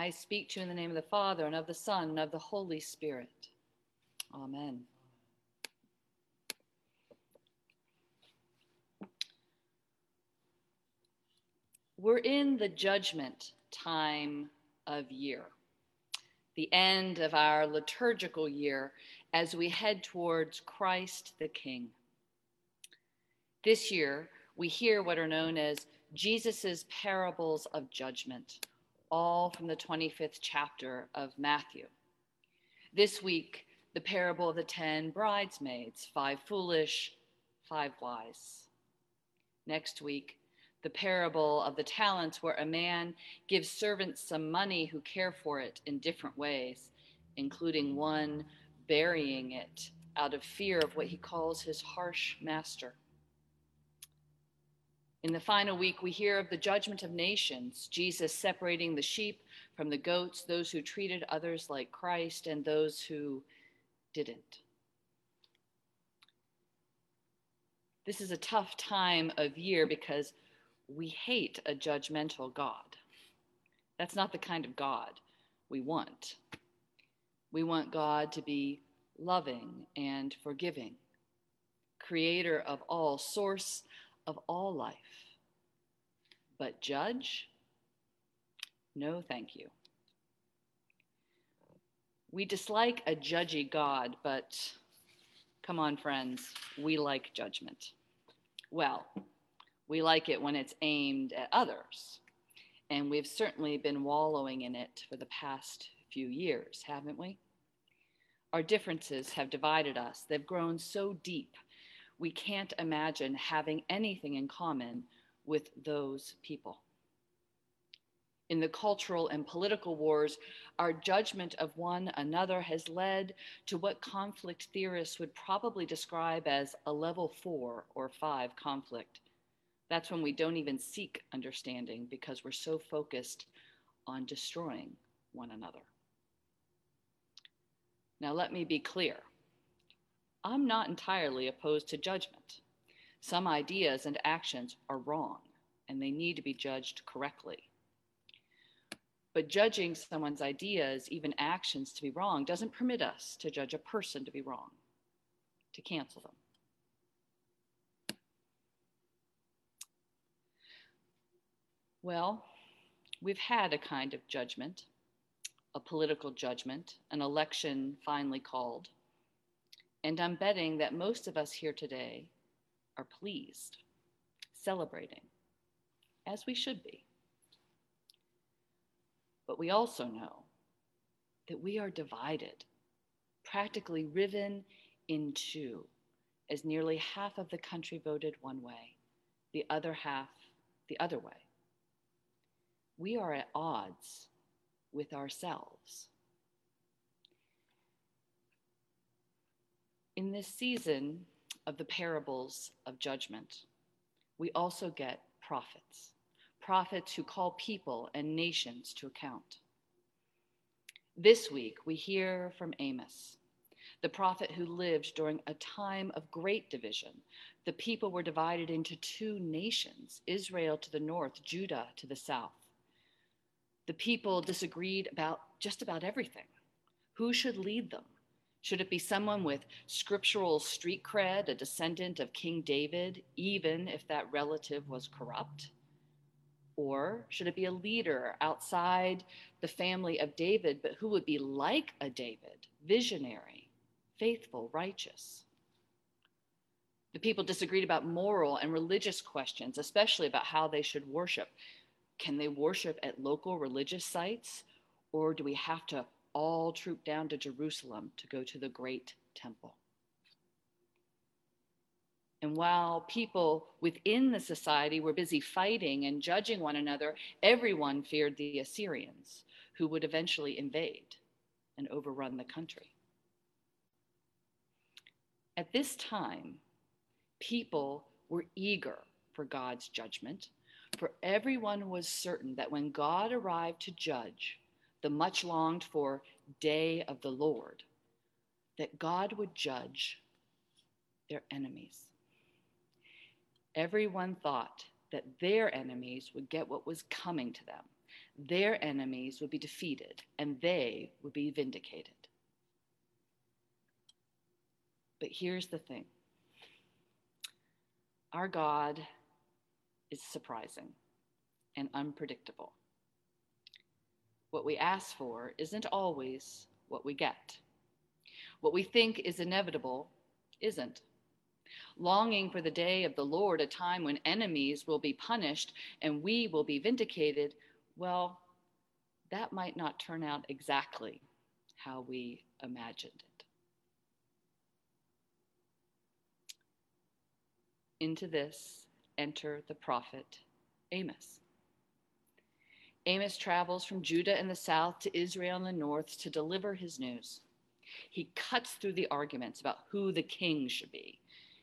I speak to you in the name of the Father, and of the Son, and of the Holy Spirit. Amen. We're in the judgment time of year, the end of our liturgical year as we head towards Christ the King. This year, we hear what are known as Jesus' parables of judgment, all from the 25th chapter of Matthew. This week, the parable of the ten bridesmaids, five foolish, five wise. Next week, the parable of the talents, where a man gives servants some money who care for it in different ways, including one burying it out of fear of what he calls his harsh master. In the final week, we hear of the judgment of nations, Jesus separating the sheep from the goats, those who treated others like Christ and those who didn't. This is a tough time of year because we hate a judgmental God. That's not the kind of God we want. We want God to be loving and forgiving, creator of all, source of all life. But judge? No, thank you. We dislike a judgy God, but come on, friends, we like judgment. Well, we like it when it's aimed at others. And we've certainly been wallowing in it for the past few years, haven't we? Our differences have divided us. They've grown so deep, we can't imagine having anything in common with those people. In the cultural and political wars, our judgment of one another has led to what conflict theorists would probably describe as a level four or five conflict that's when we don't even seek understanding because we're so focused on destroying one another. Now, let me be clear I'm not entirely opposed to judgment. Some ideas and actions are wrong and they need to be judged correctly. But judging someone's ideas, even actions, to be wrong doesn't permit us to judge a person to be wrong, to cancel them. Well, we've had a kind of judgment, a political judgment, an election finally called. And I'm betting that most of us here today are pleased, celebrating, as we should be. But we also know that we are divided, practically riven in two, as nearly half of the country voted one way, the other half the other way we are at odds with ourselves. In this season of the parables of judgment, we also get prophets, prophets who call people and nations to account. This week, we hear from Amos, the prophet who lived during a time of great division. The people were divided into two nations Israel to the north, Judah to the south the people disagreed about just about everything. Who should lead them? Should it be someone with scriptural street cred, a descendant of King David, even if that relative was corrupt? Or should it be a leader outside the family of David, but who would be like a David, visionary, faithful, righteous? The people disagreed about moral and religious questions, especially about how they should worship. Can they worship at local religious sites, or do we have to all troop down to Jerusalem to go to the great temple? And while people within the society were busy fighting and judging one another, everyone feared the Assyrians, who would eventually invade and overrun the country. At this time, people were eager for God's judgment for everyone was certain that when God arrived to judge the much longed for day of the Lord, that God would judge their enemies. Everyone thought that their enemies would get what was coming to them. their enemies would be defeated and they would be vindicated. But here's the thing our God is surprising and unpredictable. What we ask for isn't always what we get. What we think is inevitable isn't. Longing for the day of the Lord, a time when enemies will be punished and we will be vindicated, well, that might not turn out exactly how we imagined it. Into this enter the prophet Amos. Amos travels from Judah in the south to Israel in the north to deliver his news. He cuts through the arguments about who the king should be.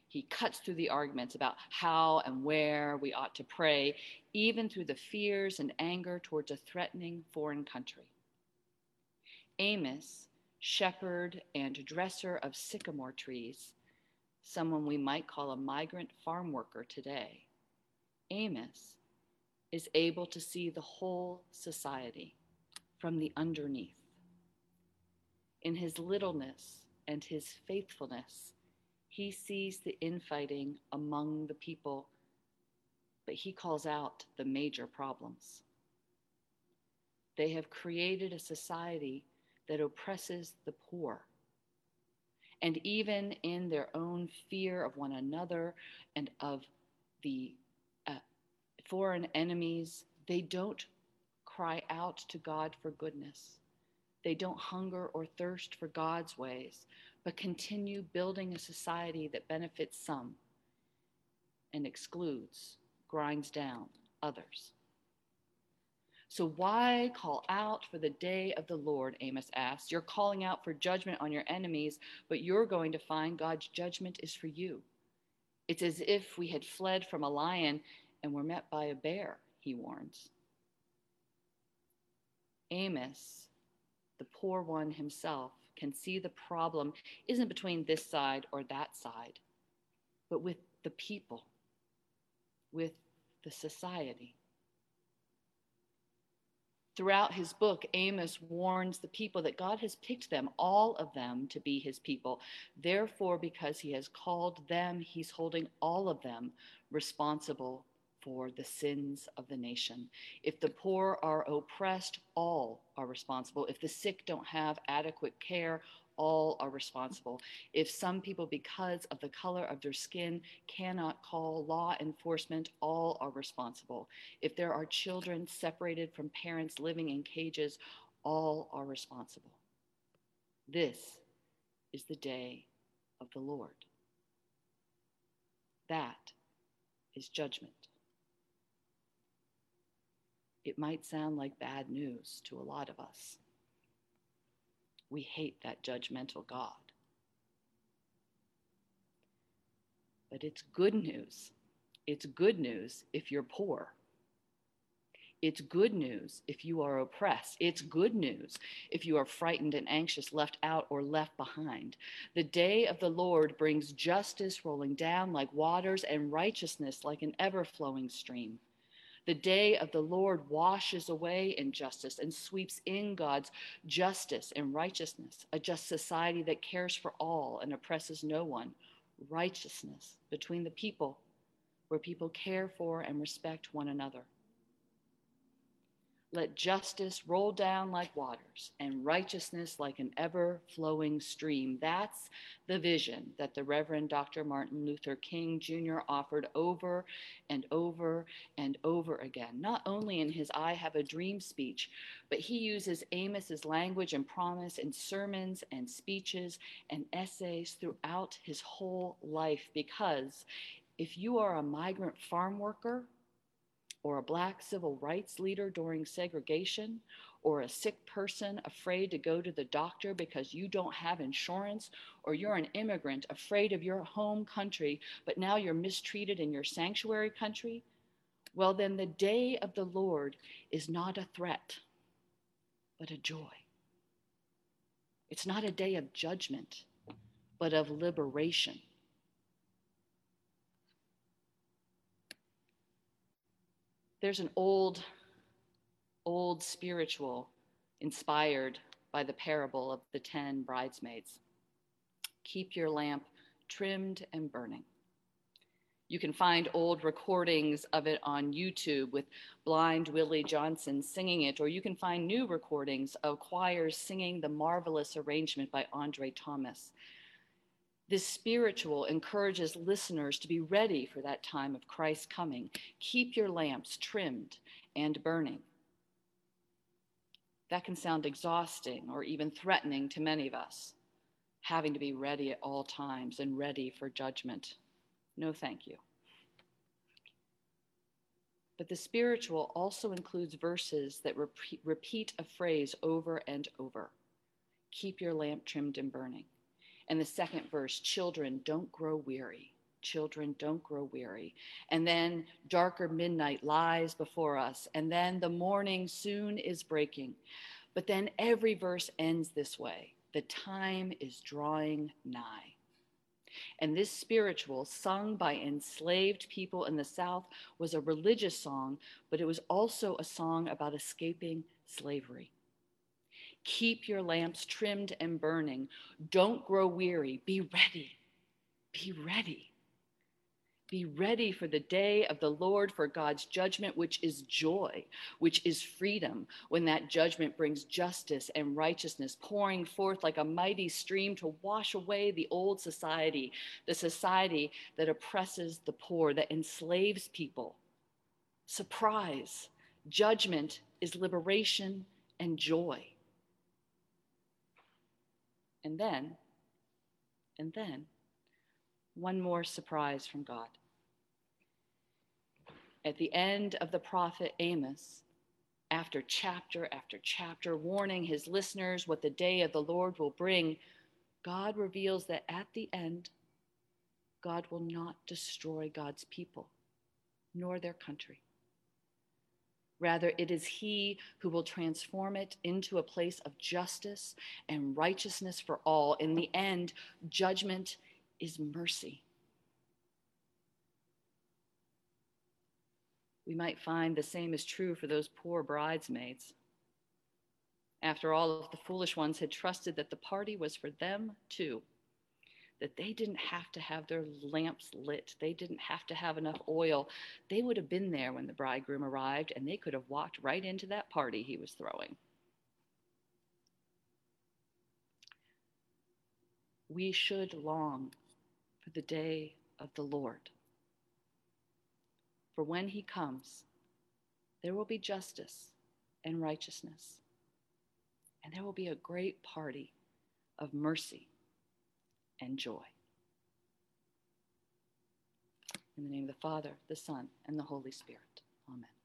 He cuts through the arguments about how and where we ought to pray, even through the fears and anger towards a threatening foreign country. Amos, shepherd and dresser of sycamore trees, someone we might call a migrant farm worker today, Amos is able to see the whole society from the underneath. In his littleness and his faithfulness, he sees the infighting among the people, but he calls out the major problems. They have created a society that oppresses the poor. And even in their own fear of one another and of the foreign enemies, they don't cry out to God for goodness. They don't hunger or thirst for God's ways, but continue building a society that benefits some and excludes, grinds down others. So, why call out for the day of the Lord? Amos asked. You're calling out for judgment on your enemies, but you're going to find God's judgment is for you. It's as if we had fled from a lion and were met by a bear, he warns. Amos, the poor one himself, can see the problem isn't between this side or that side, but with the people, with the society. Throughout his book, Amos warns the people that God has picked them, all of them, to be his people. Therefore, because he has called them, he's holding all of them responsible for the sins of the nation. If the poor are oppressed, all are responsible. If the sick don't have adequate care, all are responsible. If some people, because of the color of their skin, cannot call law enforcement, all are responsible. If there are children separated from parents living in cages, all are responsible. This is the day of the Lord. That is judgment. It might sound like bad news to a lot of us. We hate that judgmental God. But it's good news. It's good news if you're poor. It's good news if you are oppressed. It's good news if you are frightened and anxious, left out, or left behind. The day of the Lord brings justice rolling down like waters and righteousness like an ever flowing stream. The day of the Lord washes away injustice and sweeps in God's justice and righteousness, a just society that cares for all and oppresses no one, righteousness between the people, where people care for and respect one another. Let justice roll down like waters and righteousness like an ever flowing stream. That's the vision that the Reverend Dr. Martin Luther King Jr. offered over and over and over again, not only in his I Have a Dream speech, but he uses Amos's language and promise in sermons and speeches and essays throughout his whole life because if you are a migrant farm worker, or a black civil rights leader during segregation, or a sick person afraid to go to the doctor because you don't have insurance, or you're an immigrant afraid of your home country, but now you're mistreated in your sanctuary country, well, then the day of the Lord is not a threat, but a joy. It's not a day of judgment, but of liberation. There's an old, old spiritual inspired by the parable of the ten bridesmaids. Keep your lamp trimmed and burning. You can find old recordings of it on YouTube with blind Willie Johnson singing it, or you can find new recordings of choirs singing the marvelous arrangement by Andre Thomas. This spiritual encourages listeners to be ready for that time of Christ's coming. Keep your lamps trimmed and burning. That can sound exhausting or even threatening to many of us, having to be ready at all times and ready for judgment. No, thank you. But the spiritual also includes verses that repeat, a phrase over and over Keep your lamp trimmed and burning. And the second verse, children, don't grow weary. Children, don't grow weary. And then darker midnight lies before us. And then the morning soon is breaking. But then every verse ends this way the time is drawing nigh. And this spiritual, sung by enslaved people in the South, was a religious song, but it was also a song about escaping slavery. Keep your lamps trimmed and burning. Don't grow weary. Be ready. Be ready. Be ready for the day of the Lord, for God's judgment, which is joy, which is freedom, when that judgment brings justice and righteousness, pouring forth like a mighty stream to wash away the old society, the society that oppresses the poor, that enslaves people. Surprise, judgment is liberation and joy. And then, and then, one more surprise from God. At the end of the prophet Amos, after chapter after chapter, warning his listeners what the day of the Lord will bring, God reveals that at the end, God will not destroy God's people, nor their country. Rather, it is He who will transform it into a place of justice and righteousness for all. In the end, judgment is mercy. We might find the same is true for those poor bridesmaids. After all, if the foolish ones had trusted that the party was for them too that they didn't have to have their lamps lit. They didn't have to have enough oil. They would have been there when the bridegroom arrived, and they could have walked right into that party he was throwing. We should long for the day of the Lord. For when he comes, there will be justice and righteousness, and there will be a great party of mercy and joy. In the name of the Father, the Son, and the Holy Spirit. Amen.